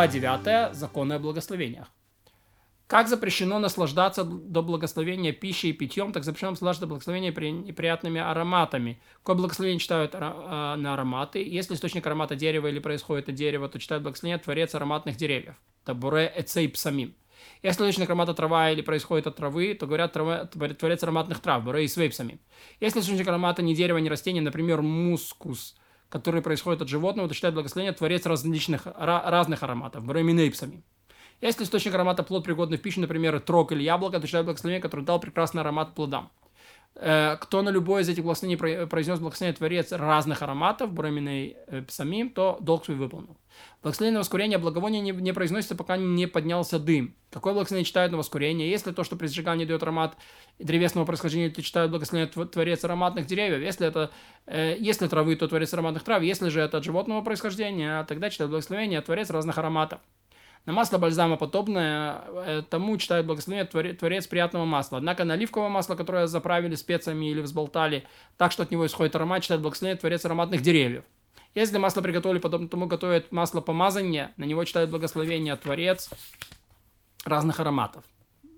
Глава 9. Законы о благословениях. Как запрещено наслаждаться до благословения пищей и питьем, так запрещено наслаждаться до благословения неприятными ароматами. Какое благословение читают а, на ароматы? Если источник аромата дерева или происходит от дерева, то читают благословение Творец ароматных деревьев. Табуре эцей псамим. Если источник аромата трава или происходит от травы, то говорят творец ароматных трав, буре и свейпсами. Если источник аромата не дерево, не растение, например, мускус, который происходит от животного, то читают благословение Творец различных, разных ароматов, буре минейпсами. Если источник аромата плод пригодный в пищу, например, трог или яблоко, то читает благословение, который дал прекрасный аромат плодам. Э, кто на любое из этих благословений произнес благословение Творец разных ароматов, бураминой э, самим, то долг свой выполнил. Благословение на воскурение благовония не, не произносится, пока не поднялся дым. Какое благословение читают на воскурение? Если то, что при сжигании дает аромат древесного происхождения, то читают благословение Творец ароматных деревьев. Если это э, если травы, то Творец ароматных трав. Если же это от животного происхождения, тогда читают благословение Творец разных ароматов. На масло бальзама подобное э, тому читают благословение творец приятного масла. Однако на оливковое масло, которое заправили специями или взболтали, так что от него исходит аромат, читают благословение творец ароматных деревьев. Если масло приготовили, подобно тому готовят масло помазания, на него читают благословение творец разных ароматов.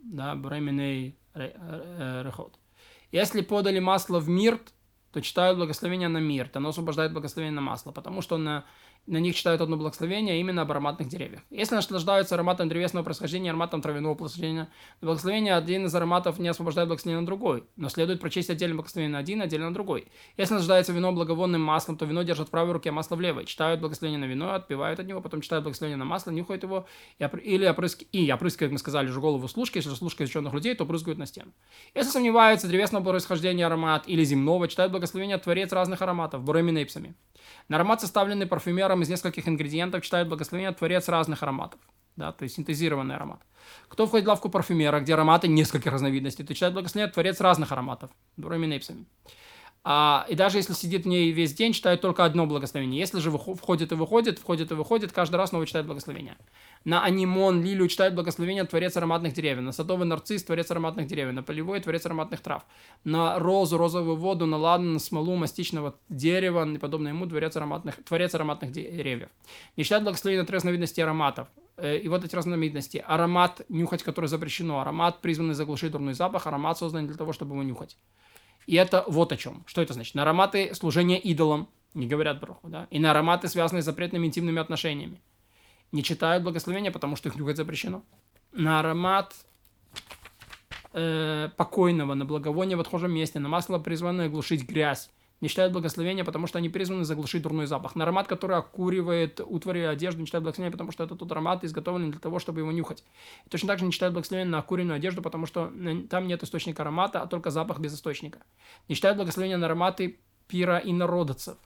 Да, бременный э, рехот. Если подали масло в мирт, то читают благословение на мирт. Оно освобождает благословение на масло, потому что на на них читают одно благословение, а именно об ароматных деревьях. Если наслаждаются ароматом древесного происхождения, ароматом травяного происхождения, благословение один из ароматов не освобождает благословение на другой, но следует прочесть отдельно благословение на один, отдельно на другой. Если наслаждается вино благовонным маслом, то вино держат в правой руке, а масло в левой. Читают благословение на вино, отпивают от него, потом читают благословение на масло, нюхают его, и, или опрыск... и опрыскивают, как мы сказали, же голову служки, если служка изученных людей, то брызгают на стену. Если сомневаются древесного происхождения аромат или земного, читают благословение Творец разных ароматов, буреминейпсами. На аромат, составленный парфюмером из нескольких ингредиентов, читает благословение Творец разных ароматов. Да, то есть синтезированный аромат. Кто входит в лавку парфюмера, где ароматы нескольких разновидностей, то читает благословение Творец разных ароматов. Дурами нейпсами. А, и даже если сидит в ней весь день, читает только одно благословение. Если же входит и выходит, входит и выходит, каждый раз снова читает благословение. На анимон, лилию читает благословение Творец ароматных деревьев. На садовый нарцисс Творец ароматных деревьев. На полевой Творец ароматных трав. На розу, розовую воду, на ладан, на смолу мастичного дерева и подобное ему Творец ароматных, Творец ароматных деревьев. Не читает благословение три разновидности ароматов. Э, и вот эти разновидности. Аромат, нюхать который запрещено. Аромат, призванный заглушить дурной запах. Аромат, созданный для того, чтобы его нюхать. И это вот о чем. Что это значит? На ароматы служения идолам не говорят браху, да? И на ароматы, связанные с запретными интимными отношениями. Не читают благословения, потому что их нюхать запрещено. На аромат э, покойного, на благовоние в отхожем месте, на масло, призванное глушить грязь не читают благословения, потому что они призваны заглушить дурной запах. На аромат, который окуривает утвари одежду, не читают благословения, потому что это тот аромат изготовлен для того, чтобы его нюхать. И точно так же не читают благословения на окуренную одежду, потому что там нет источника аромата, а только запах без источника. Не читают благословения на ароматы пира и народцев,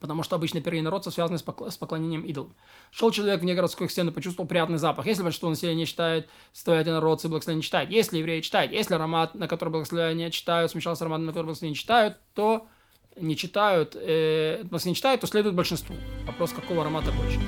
потому что обычно пиры инородцев связаны с, покл- с поклонением идолам. Шел человек вне городской стены, почувствовал приятный запах. Если большинство населения читает, стоят инородцы, благословение не читают. Если евреи читают, если аромат, на который благословение читают, смешался с ароматом, на который благословение читают, то не читают, э, если не читают, то следует большинству. Вопрос, какого аромата больше.